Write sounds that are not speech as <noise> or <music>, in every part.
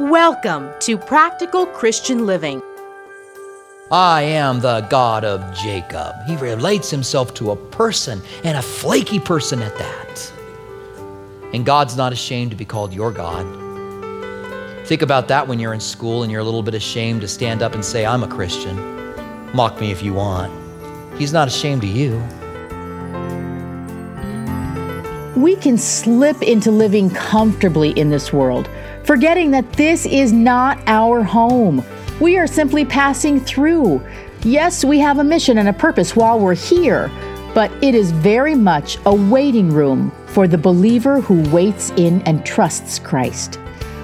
Welcome to Practical Christian Living. I am the God of Jacob. He relates himself to a person and a flaky person at that. And God's not ashamed to be called your God. Think about that when you're in school and you're a little bit ashamed to stand up and say, I'm a Christian. Mock me if you want. He's not ashamed of you. We can slip into living comfortably in this world forgetting that this is not our home. We are simply passing through. Yes, we have a mission and a purpose while we're here, but it is very much a waiting room for the believer who waits in and trusts Christ.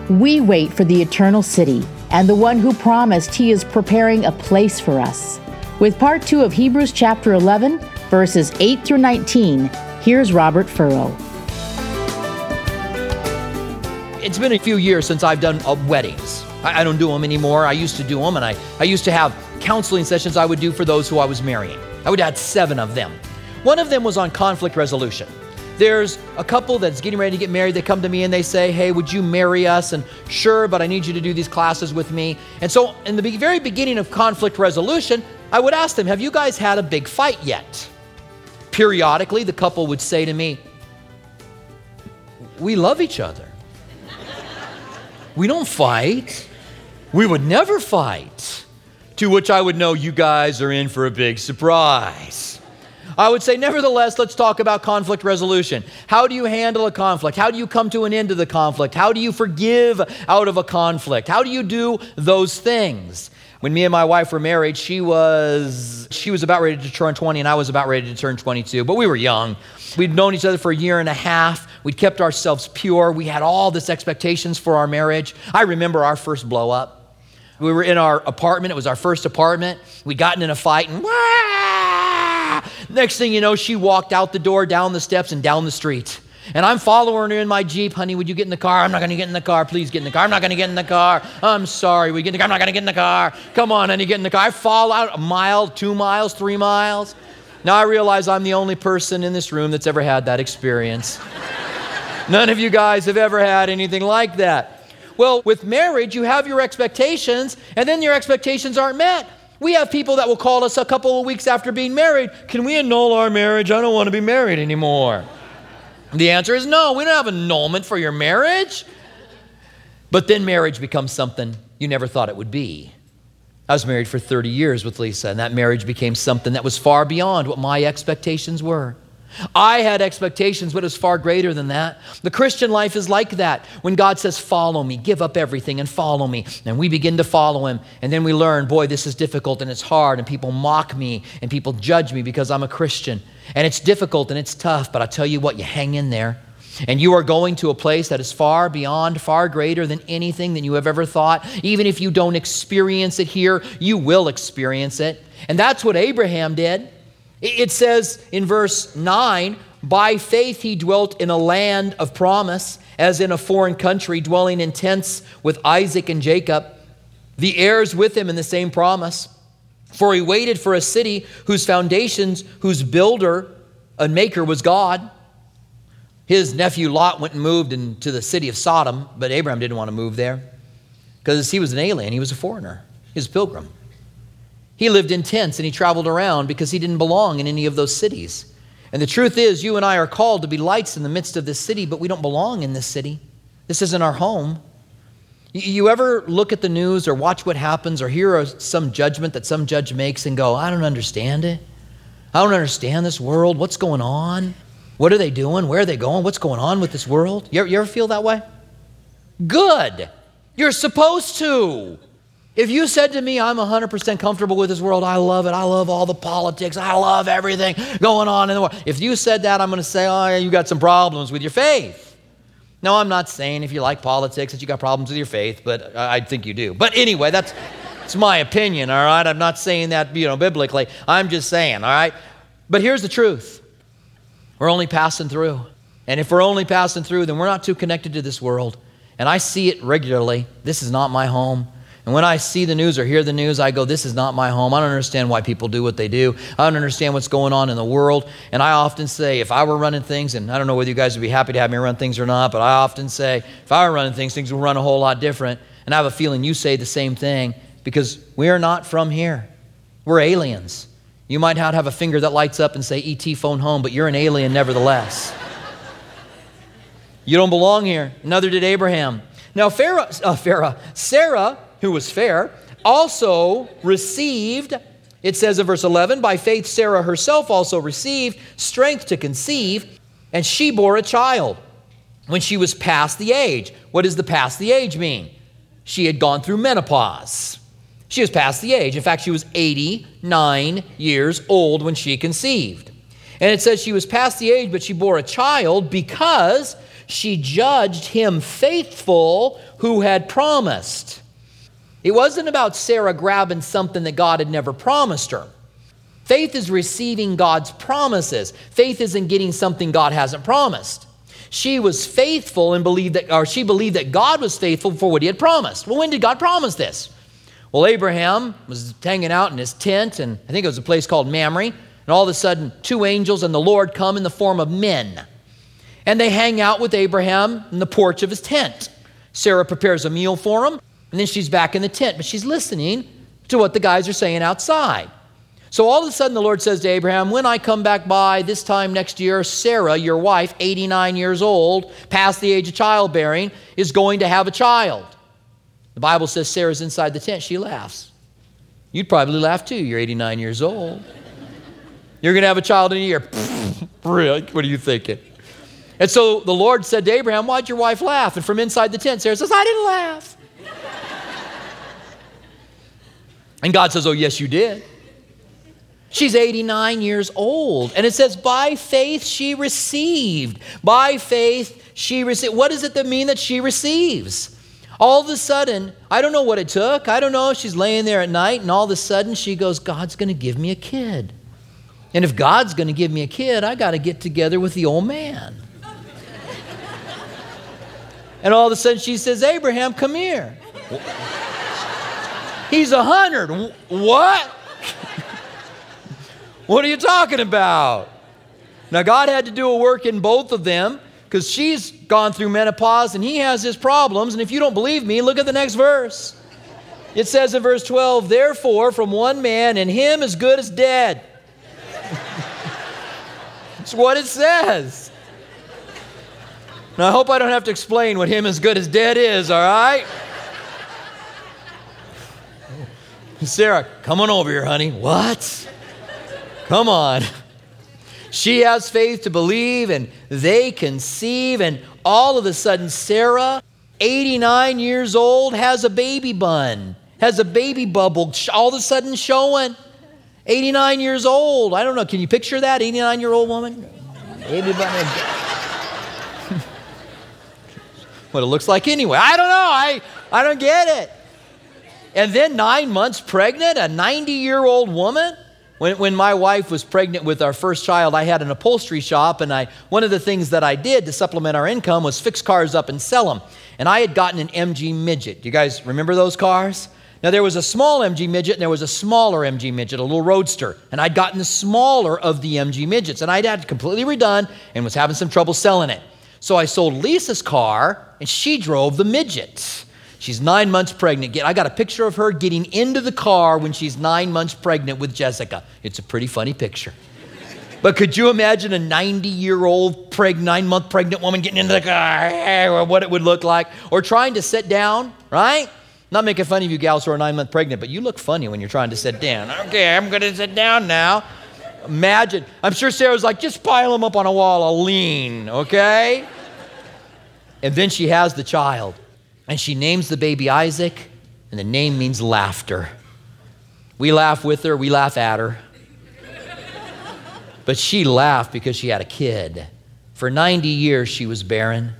We wait for the eternal city and the one who promised he is preparing a place for us. With part 2 of Hebrews chapter 11, verses 8 through 19, here's Robert Furrow it's been a few years since I've done uh, weddings. I, I, don't do them anymore. I used to do them, and I, I used to have counseling sessions I would do for those who I was marrying. I would add seven of them. One of them was on conflict resolution. There's a couple that's getting ready to get married. They come to me and they say, Hey, would you marry us? And sure, but I need you to do these classes with me. And so, in the very beginning of conflict resolution, I would ask them, Have you guys had a big fight yet? Periodically, the couple would say to me, We love each other. We don't fight. We would never fight. To which I would know you guys are in for a big surprise. I would say, nevertheless, let's talk about conflict resolution. How do you handle a conflict? How do you come to an end to the conflict? How do you forgive out of a conflict? How do you do those things? When me and my wife were married, she was she was about ready to turn 20 and I was about ready to turn 22, but we were young. We'd known each other for a year and a half. We'd kept ourselves pure. We had all this expectations for our marriage. I remember our first blow up. We were in our apartment. It was our first apartment. We'd gotten in a fight and Wah! next thing you know, she walked out the door, down the steps, and down the street. And I'm following her in my Jeep. Honey, would you get in the car? I'm not going to get in the car. Please get in the car. I'm not going to get in the car. I'm sorry. We get in the car. I'm not going to get in the car. Come on, honey, get in the car. I fall out a mile, two miles, three miles. Now I realize I'm the only person in this room that's ever had that experience. None of you guys have ever had anything like that. Well, with marriage, you have your expectations, and then your expectations aren't met. We have people that will call us a couple of weeks after being married. Can we annul our marriage? I don't want to be married anymore. The answer is no, we don't have annulment for your marriage. But then marriage becomes something you never thought it would be. I was married for 30 years with Lisa, and that marriage became something that was far beyond what my expectations were. I had expectations, but it was far greater than that. The Christian life is like that. When God says, Follow me, give up everything and follow me. And we begin to follow Him. And then we learn, Boy, this is difficult and it's hard. And people mock me and people judge me because I'm a Christian. And it's difficult and it's tough, but I tell you what, you hang in there. And you are going to a place that is far beyond, far greater than anything that you have ever thought. Even if you don't experience it here, you will experience it. And that's what Abraham did. It says in verse 9, by faith he dwelt in a land of promise, as in a foreign country, dwelling in tents with Isaac and Jacob, the heirs with him in the same promise. For he waited for a city whose foundations, whose builder and maker was God. His nephew Lot went and moved into the city of Sodom, but Abraham didn't want to move there because he was an alien, he was a foreigner, he was a pilgrim. He lived in tents and he traveled around because he didn't belong in any of those cities. And the truth is, you and I are called to be lights in the midst of this city, but we don't belong in this city. This isn't our home. You ever look at the news or watch what happens or hear some judgment that some judge makes and go, I don't understand it. I don't understand this world. What's going on? What are they doing? Where are they going? What's going on with this world? You ever, feel that way? Good. You're supposed to. If you said to me, I'm 100% comfortable with this world, I love it, I love all the politics, I love everything going on in the world. If you said that, I'm going to say, oh, you got some problems with your faith. No, I'm not saying if you like politics that you got problems with your faith, but I think you do. But anyway, that's, that's my opinion, all right? I'm not saying that, you know, biblically. I'm just saying, all right? But here's the truth. We're only passing through. And if we're only passing through, then we're not too connected to this world. And I see it regularly. This is not my home. And when I see the news or hear the news, I go, This is not my home. I don't understand why people do what they do. I don't understand what's going on in the world. And I often say, if I were running things, and I don't know whether you guys would be happy to have me run things or not, but I often say, if I were running things, things would run a whole lot different. And I have a feeling you say the same thing because we are not from here. We're aliens. You might not have a finger that lights up and say, ET phone home, but you're an alien nevertheless. <laughs> you don't belong here. Neither did Abraham. Now, Pharaoh, uh, Pharaoh, Sarah, who was fair, also received, it says in verse 11, by faith, Sarah herself also received strength to conceive, and she bore a child when she was past the age. What does the past the age mean? She had gone through menopause. She was past the age. In fact, she was 89 years old when she conceived. And it says she was past the age, but she bore a child because she judged him faithful who had promised. It wasn't about Sarah grabbing something that God had never promised her. Faith is receiving God's promises. Faith isn't getting something God hasn't promised. She was faithful and believed that, or she believed that God was faithful for what he had promised. Well, when did God promise this? Well, Abraham was hanging out in his tent, and I think it was a place called Mamre, and all of a sudden, two angels and the Lord come in the form of men and they hang out with Abraham in the porch of his tent. Sarah prepares a meal for him, and then she's back in the tent, but she's listening to what the guys are saying outside. So all of a sudden, the Lord says to Abraham, When I come back by this time next year, Sarah, your wife, 89 years old, past the age of childbearing, is going to have a child. The Bible says Sarah's inside the tent. She laughs. You'd probably laugh too. You're 89 years old. You're going to have a child in a year. <laughs> really? What are you thinking? And so the Lord said to Abraham, Why'd your wife laugh? And from inside the tent, Sarah says, I didn't laugh. And God says, Oh, yes, you did. She's 89 years old. And it says, By faith she received. By faith she received. What does it mean that she receives? All of a sudden, I don't know what it took. I don't know. She's laying there at night, and all of a sudden she goes, God's going to give me a kid. And if God's going to give me a kid, I got to get together with the old man. And all of a sudden she says, Abraham, come here. He's a hundred. What? what are you talking about? Now, God had to do a work in both of them because she's gone through menopause and he has his problems. And if you don't believe me, look at the next verse. It says in verse 12, Therefore, from one man, and him as good as dead. It's what it says. Now, I hope I don't have to explain what him as good as dead is, all right? <laughs> Sarah, come on over here, honey. What? Come on. She has faith to believe, and they conceive, and all of a sudden, Sarah, 89 years old, has a baby bun, has a baby bubble all of a sudden showing. 89 years old. I don't know. Can you picture that? 89 year old woman? Baby bun <laughs> what it looks like anyway. I don't know. I, I don't get it. And then nine months pregnant, a 90 year old woman. When, when my wife was pregnant with our first child, I had an upholstery shop, and I, one of the things that I did to supplement our income was fix cars up and sell them. And I had gotten an MG Midget. You guys remember those cars? Now, there was a small MG Midget and there was a smaller MG Midget, a little roadster. And I'd gotten the smaller of the MG Midgets, and I'd had it completely redone and was having some trouble selling it. So I sold Lisa's car, and she drove the midget. She's nine months pregnant. I got a picture of her getting into the car when she's nine months pregnant with Jessica. It's a pretty funny picture. But could you imagine a 90 year old preg- nine month pregnant woman getting into the car, <laughs> what it would look like? Or trying to sit down, right? Not making fun of you gals who are nine months pregnant, but you look funny when you're trying to sit down. Okay, I'm going to sit down now. Imagine. I'm sure Sarah's like, just pile them up on a wall. I'll lean, okay? And then she has the child. And she names the baby Isaac, and the name means laughter. We laugh with her, we laugh at her. But she laughed because she had a kid. For 90 years, she was barren.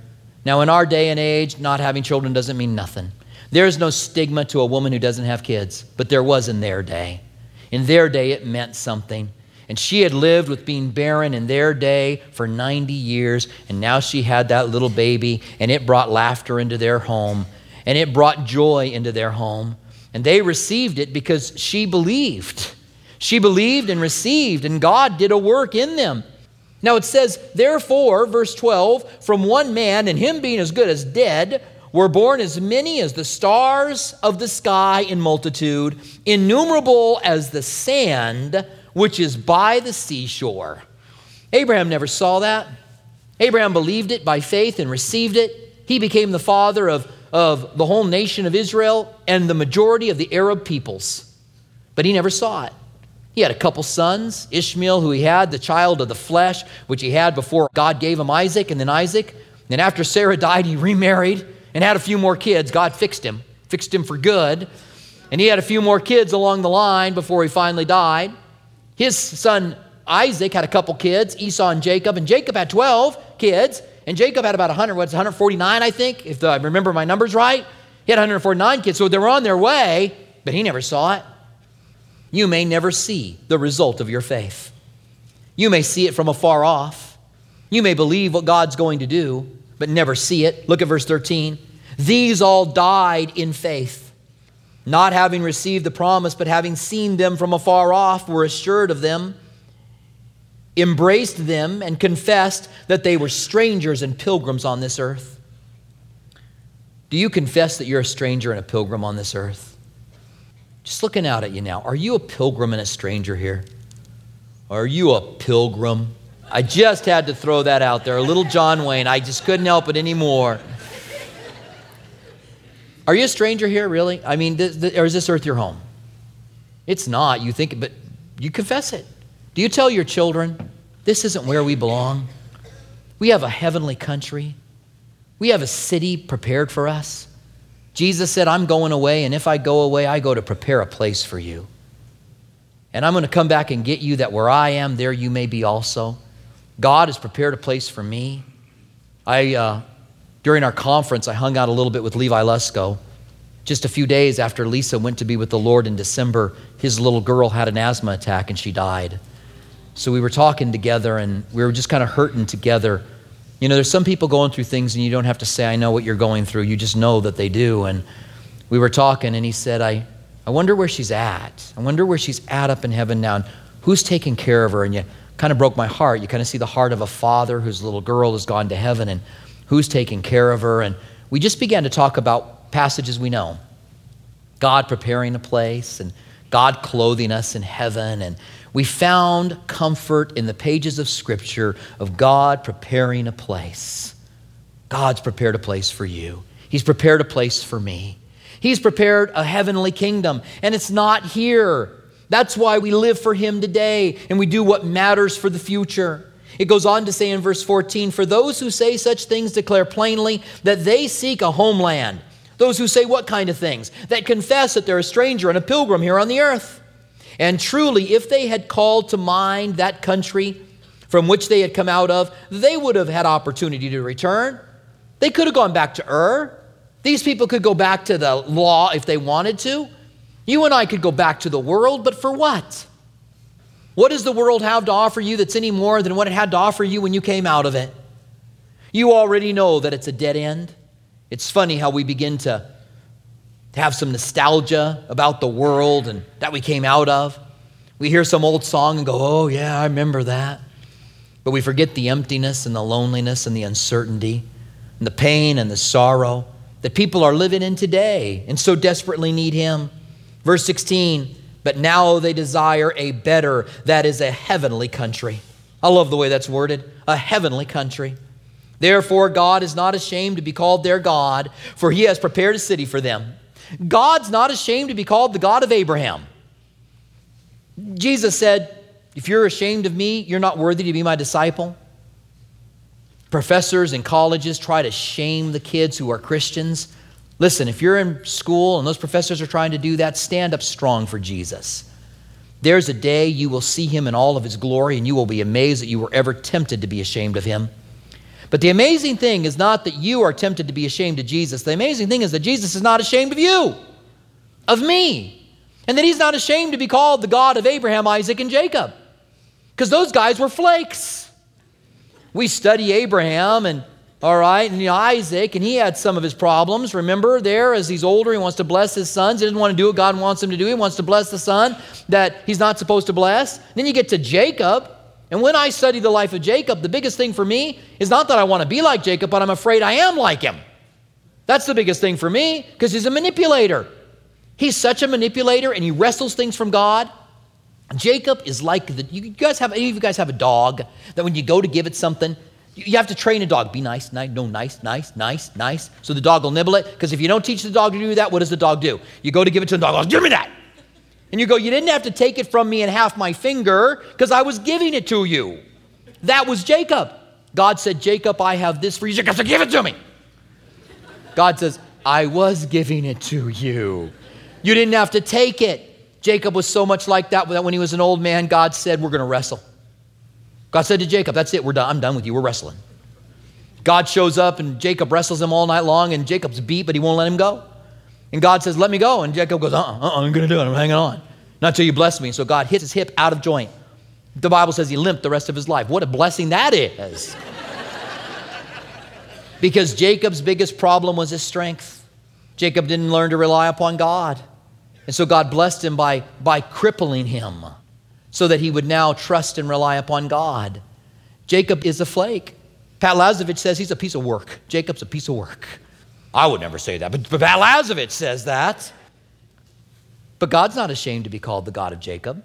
Now, in our day and age, not having children doesn't mean nothing. There is no stigma to a woman who doesn't have kids, but there was in their day. In their day, it meant something. And she had lived with being barren in their day for 90 years, and now she had that little baby, and it brought laughter into their home, and it brought joy into their home. And they received it because she believed. She believed and received, and God did a work in them. Now it says, Therefore, verse 12, from one man, and him being as good as dead, were born as many as the stars of the sky in multitude, innumerable as the sand which is by the seashore. Abraham never saw that. Abraham believed it by faith and received it. He became the father of, of the whole nation of Israel and the majority of the Arab peoples. But he never saw it. He had a couple sons Ishmael, who he had, the child of the flesh, which he had before God gave him Isaac, and then Isaac. And after Sarah died, he remarried and had a few more kids. God fixed him, fixed him for good. And he had a few more kids along the line before he finally died. His son Isaac had a couple kids, Esau and Jacob, and Jacob had 12 kids, and Jacob had about 100, what's 149, I think, if I remember my numbers right. He had 149 kids, so they were on their way, but he never saw it. You may never see the result of your faith. You may see it from afar off. You may believe what God's going to do, but never see it. Look at verse 13. These all died in faith not having received the promise, but having seen them from afar off, were assured of them, embraced them, and confessed that they were strangers and pilgrims on this earth. Do you confess that you're a stranger and a pilgrim on this earth? Just looking out at you now, are you a pilgrim and a stranger here? Are you a pilgrim? I just had to throw that out there. Little John Wayne. I just couldn't help it anymore. Are you a stranger here, really? I mean, th- th- or is this earth your home? It's not. You think, but you confess it. Do you tell your children, this isn't where we belong? We have a heavenly country. We have a city prepared for us. Jesus said, I'm going away, and if I go away, I go to prepare a place for you. And I'm going to come back and get you that where I am, there you may be also. God has prepared a place for me. I uh, during our conference, I hung out a little bit with Levi Lusko. Just a few days after Lisa went to be with the Lord in December, his little girl had an asthma attack and she died. So we were talking together and we were just kind of hurting together. You know, there's some people going through things and you don't have to say, I know what you're going through. You just know that they do. And we were talking and he said, I, I wonder where she's at. I wonder where she's at up in heaven now. And who's taking care of her? And you kind of broke my heart. You kind of see the heart of a father whose little girl has gone to heaven. And who's taking care of her. And we just began to talk about passages we know God preparing a place and God clothing us in heaven. And we found comfort in the pages of Scripture of God preparing a place. God's prepared a place for you, He's prepared a place for me. He's prepared a heavenly kingdom, and it's not here. That's why we live for Him today and we do what matters for the future. It goes on to say in verse 14 For those who say such things declare plainly that they seek a homeland. Those who say what kind of things? That confess that they're a stranger and a pilgrim here on the earth. And truly, if they had called to mind that country from which they had come out of, they would have had opportunity to return. They could have gone back to Ur. These people could go back to the law if they wanted to. You and I could go back to the world, but for what? What does the world have to offer you that's any more than what it had to offer you when you came out of it? You already know that it's a dead end. It's funny how we begin to, have some nostalgia about the world and that we came out of. We hear some old song and go, oh, yeah, I remember that. But we forget the emptiness and the loneliness and the uncertainty and the pain and the sorrow that people are living in today and so desperately need Him. Verse 16 but now they desire a better, that is a heavenly country. I love the way that's worded a heavenly country. Therefore, God is not ashamed to be called their God, for he has prepared a city for them. God's not ashamed to be called the God of Abraham. Jesus said, If you're ashamed of me, you're not worthy to be my disciple. Professors and colleges try to shame the kids who are Christians. Listen, if you're in school and those professors are trying to do that, stand up strong for Jesus. There's a day you will see him in all of his glory, and you will be amazed that you were ever tempted to be ashamed of him. But the amazing thing is not that you are tempted to be ashamed of Jesus. The amazing thing is that Jesus is not ashamed of you, of me, and that he's not ashamed to be called the God of Abraham, Isaac, and Jacob. Because those guys were flakes. We study Abraham, and All right, and you know, Isaac, and he had some of his problems. Remember, there, as he's older, he wants to bless his sons. He doesn't want to do what God wants him to do. He wants to bless the son that he's not supposed to bless. Then you get to Jacob, and when I study the life of Jacob, the biggest thing for me is not that I want to be like Jacob, but I'm afraid I am like him. That's the biggest thing for me because he's a manipulator. He's such a manipulator and he wrestles things from God. Jacob is like the, you guys have, any of you guys have a dog that when you go to give it something, you have to train a dog. Be nice, nice, no, nice, nice, nice, nice. So the dog will nibble it. Because if you don't teach the dog to do that, what does the dog do? You go to give it to the dog, goes, give me that. And you go, you didn't have to take it from me in half my finger because I was giving it to you. That was Jacob. God said, Jacob, I have this for you. Got to give it to me. God says, I was giving it to you. You didn't have to take it. Jacob was so much like that that when he was an old man, God said, We're going to wrestle. God said to Jacob, That's it, we're done. I'm done with you. We're wrestling. God shows up and Jacob wrestles him all night long, and Jacob's beat, but he won't let him go. And God says, Let me go. And Jacob goes, Uh uh-uh, uh, I'm going to do it. I'm hanging on. Not until you bless me. So God hits his hip out of joint. The Bible says he limped the rest of his life. What a blessing that is. <laughs> because Jacob's biggest problem was his strength. Jacob didn't learn to rely upon God. And so God blessed him by, by crippling him so that he would now trust and rely upon God. Jacob is a flake. Pat Lazovich says he's a piece of work. Jacob's a piece of work. I would never say that, but, but Pat Lazovich says that. But God's not ashamed to be called the God of Jacob.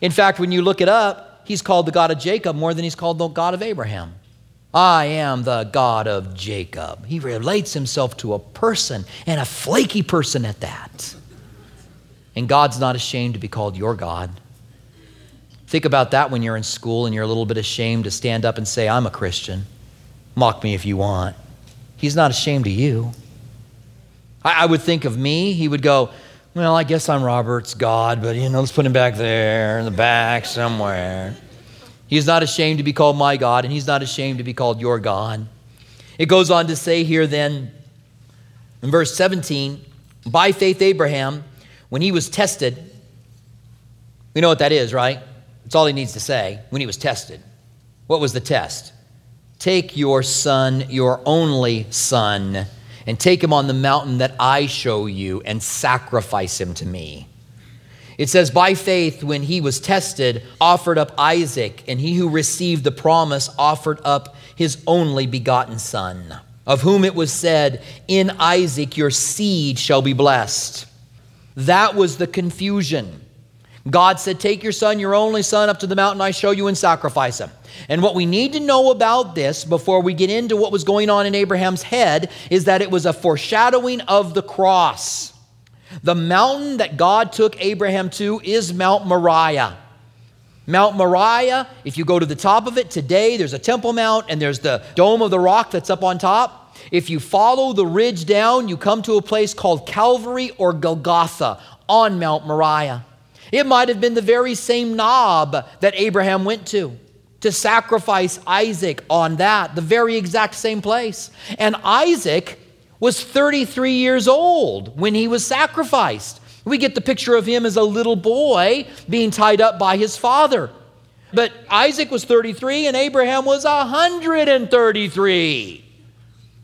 In fact, when you look it up, he's called the God of Jacob more than he's called the God of Abraham. I am the God of Jacob. He relates himself to a person and a flaky person at that. And God's not ashamed to be called your God. Think about that when you're in school and you're a little bit ashamed to stand up and say, I'm a Christian. Mock me if you want. He's not ashamed of you. I, I would think of me, he would go, Well, I guess I'm Robert's God, but you know, let's put him back there in the back somewhere. He's not ashamed to be called my God, and he's not ashamed to be called your God. It goes on to say here then in verse 17, by faith, Abraham, when he was tested, we know what that is, right? That's all he needs to say when he was tested. What was the test? Take your son, your only son, and take him on the mountain that I show you and sacrifice him to me. It says, By faith, when he was tested, offered up Isaac, and he who received the promise offered up his only begotten son, of whom it was said, In Isaac your seed shall be blessed. That was the confusion. God said, Take your son, your only son, up to the mountain I show you and sacrifice him. And what we need to know about this before we get into what was going on in Abraham's head is that it was a foreshadowing of the cross. The mountain that God took Abraham to is Mount Moriah. Mount Moriah, if you go to the top of it today, there's a temple mount and there's the dome of the rock that's up on top. If you follow the ridge down, you come to a place called Calvary or Golgotha on Mount Moriah. It might have been the very same knob that Abraham went to to sacrifice Isaac on that, the very exact same place. And Isaac was 33 years old when he was sacrificed. We get the picture of him as a little boy being tied up by his father. But Isaac was 33 and Abraham was 133.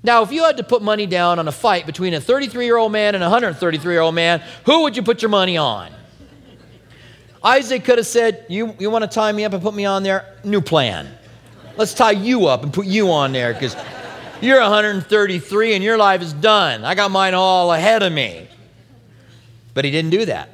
Now, if you had to put money down on a fight between a 33 year old man and a 133 year old man, who would you put your money on? Isaac could have said, You, you want to tie me up and put me on there? New plan. Let's tie you up and put you on there because you're 133 and your life is done. I got mine all ahead of me. But he didn't do that.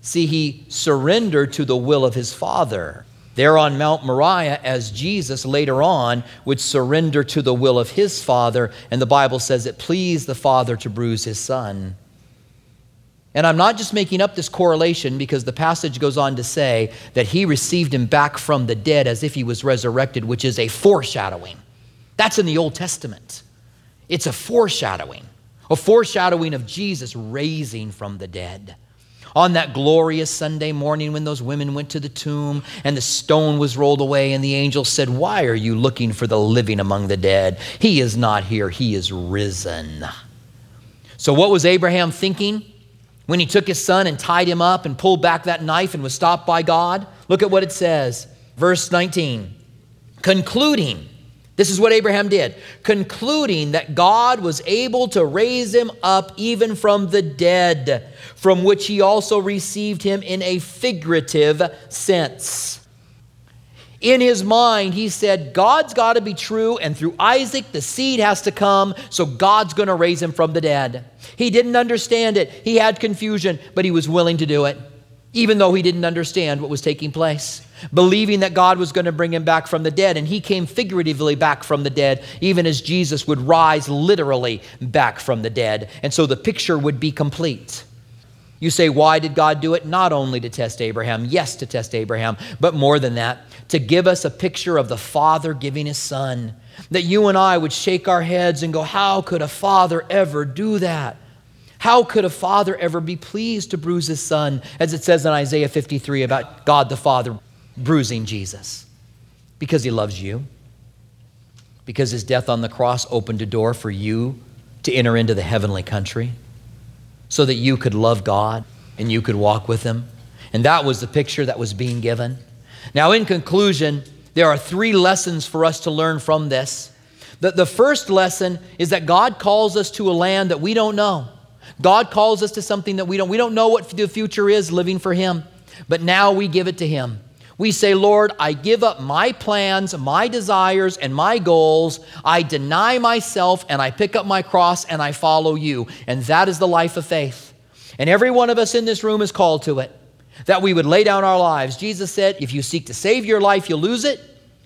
See, he surrendered to the will of his father. There on Mount Moriah, as Jesus later on would surrender to the will of his father, and the Bible says it pleased the father to bruise his son. And I'm not just making up this correlation because the passage goes on to say that he received him back from the dead as if he was resurrected, which is a foreshadowing. That's in the Old Testament. It's a foreshadowing, a foreshadowing of Jesus raising from the dead. On that glorious Sunday morning when those women went to the tomb and the stone was rolled away, and the angel said, Why are you looking for the living among the dead? He is not here, he is risen. So, what was Abraham thinking? When he took his son and tied him up and pulled back that knife and was stopped by God? Look at what it says. Verse 19. Concluding, This is what Abraham did, concluding that God was able to raise him up even from the dead, from which he also received him in a figurative sense. In his mind, he said, God's got to be true, and through Isaac, the seed has to come, so God's going to raise him from the dead. He didn't understand it. He had confusion, but he was willing to do it, even though he didn't understand what was taking place, believing that God was going to bring him back from the dead. And he came figuratively back from the dead, even as Jesus would rise literally back from the dead. And so the picture would be complete. You say, why did God do it? Not only to test Abraham, yes, to test Abraham, but more than that, to give us a picture of the Father giving his Son. That you and I would shake our heads and go, How could a father ever do that? How could a father ever be pleased to bruise his son, as it says in Isaiah 53 about God the Father bruising Jesus? Because he loves you. Because his death on the cross opened a door for you to enter into the heavenly country so that you could love God and you could walk with Him. And that was the picture that was being given. Now, in conclusion, there are three lessons for us to learn from this. The, the first lesson is that God calls us to a land that we don't know. God calls us to something that we don't. We don't know what the future is living for Him, but now we give it to Him. We say, Lord, I give up my plans, my desires, and my goals. I deny myself and I pick up my cross and I follow you. And that is the life of faith. And every one of us in this room is called to it that we would lay down our lives. Jesus said, If you seek to save your life, you'll lose it.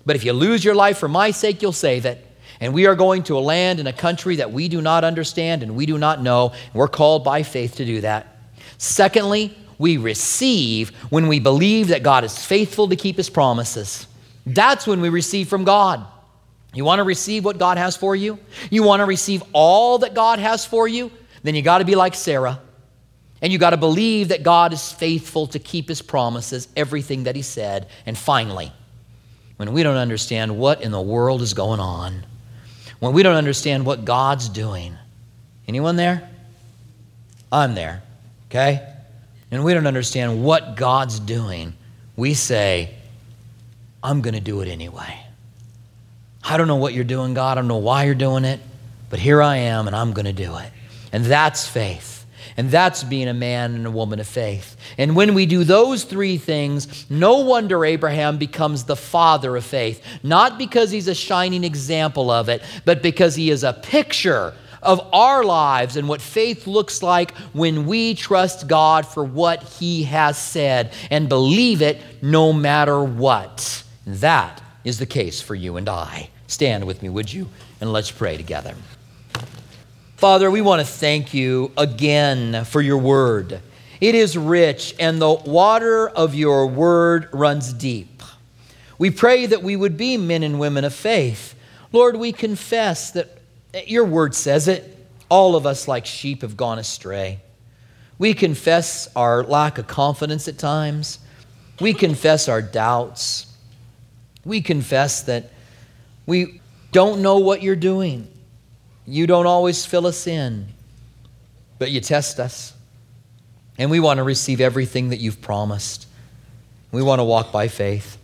But if you lose your life for my sake, you'll save it. And we are going to a land and a country that we do not understand and we do not know. We're called by faith to do that. Secondly, we receive when we believe that God is faithful to keep his promises. That's when we receive from God. You want to receive what God has for you? You want to receive all that God has for you? Then you got to be like Sarah. And you got to believe that God is faithful to keep his promises, everything that he said. And finally, when we don't understand what in the world is going on, when we don't understand what God's doing, anyone there? I'm there, okay? And we don't understand what God's doing, we say, I'm going to do it anyway. I don't know what you're doing, God. I don't know why you're doing it, but here I am and I'm going to do it. And that's faith. And that's being a man and a woman of faith. And when we do those three things, no wonder Abraham becomes the father of faith. Not because he's a shining example of it, but because he is a picture of our lives and what faith looks like when we trust God for what He has said and believe it no matter what. That is the case for you and I. Stand with me, would you? And let's pray together. Father, we want to thank you again for your word. It is rich, and the water of your word runs deep. We pray that we would be men and women of faith. Lord, we confess that your word says it. All of us, like sheep, have gone astray. We confess our lack of confidence at times. We confess our doubts. We confess that we don't know what you're doing. You don't always fill us in, but you test us. And we want to receive everything that you've promised. We want to walk by faith.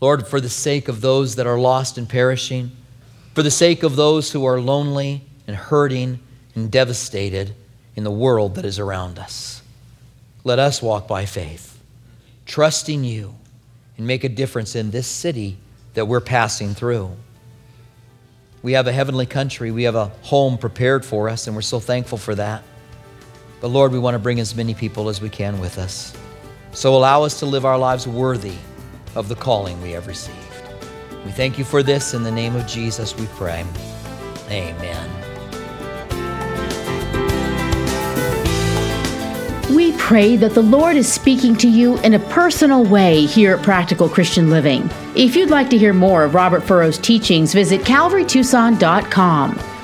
Lord, for the sake of those that are lost and perishing, for the sake of those who are lonely and hurting and devastated in the world that is around us. Let us walk by faith, trusting you, and make a difference in this city that we're passing through. We have a heavenly country, we have a home prepared for us, and we're so thankful for that. But Lord, we want to bring as many people as we can with us. So allow us to live our lives worthy of the calling we have received. We thank you for this. In the name of Jesus, we pray. Amen. We pray that the Lord is speaking to you in a personal way here at Practical Christian Living. If you'd like to hear more of Robert Furrow's teachings, visit calvarytucson.com.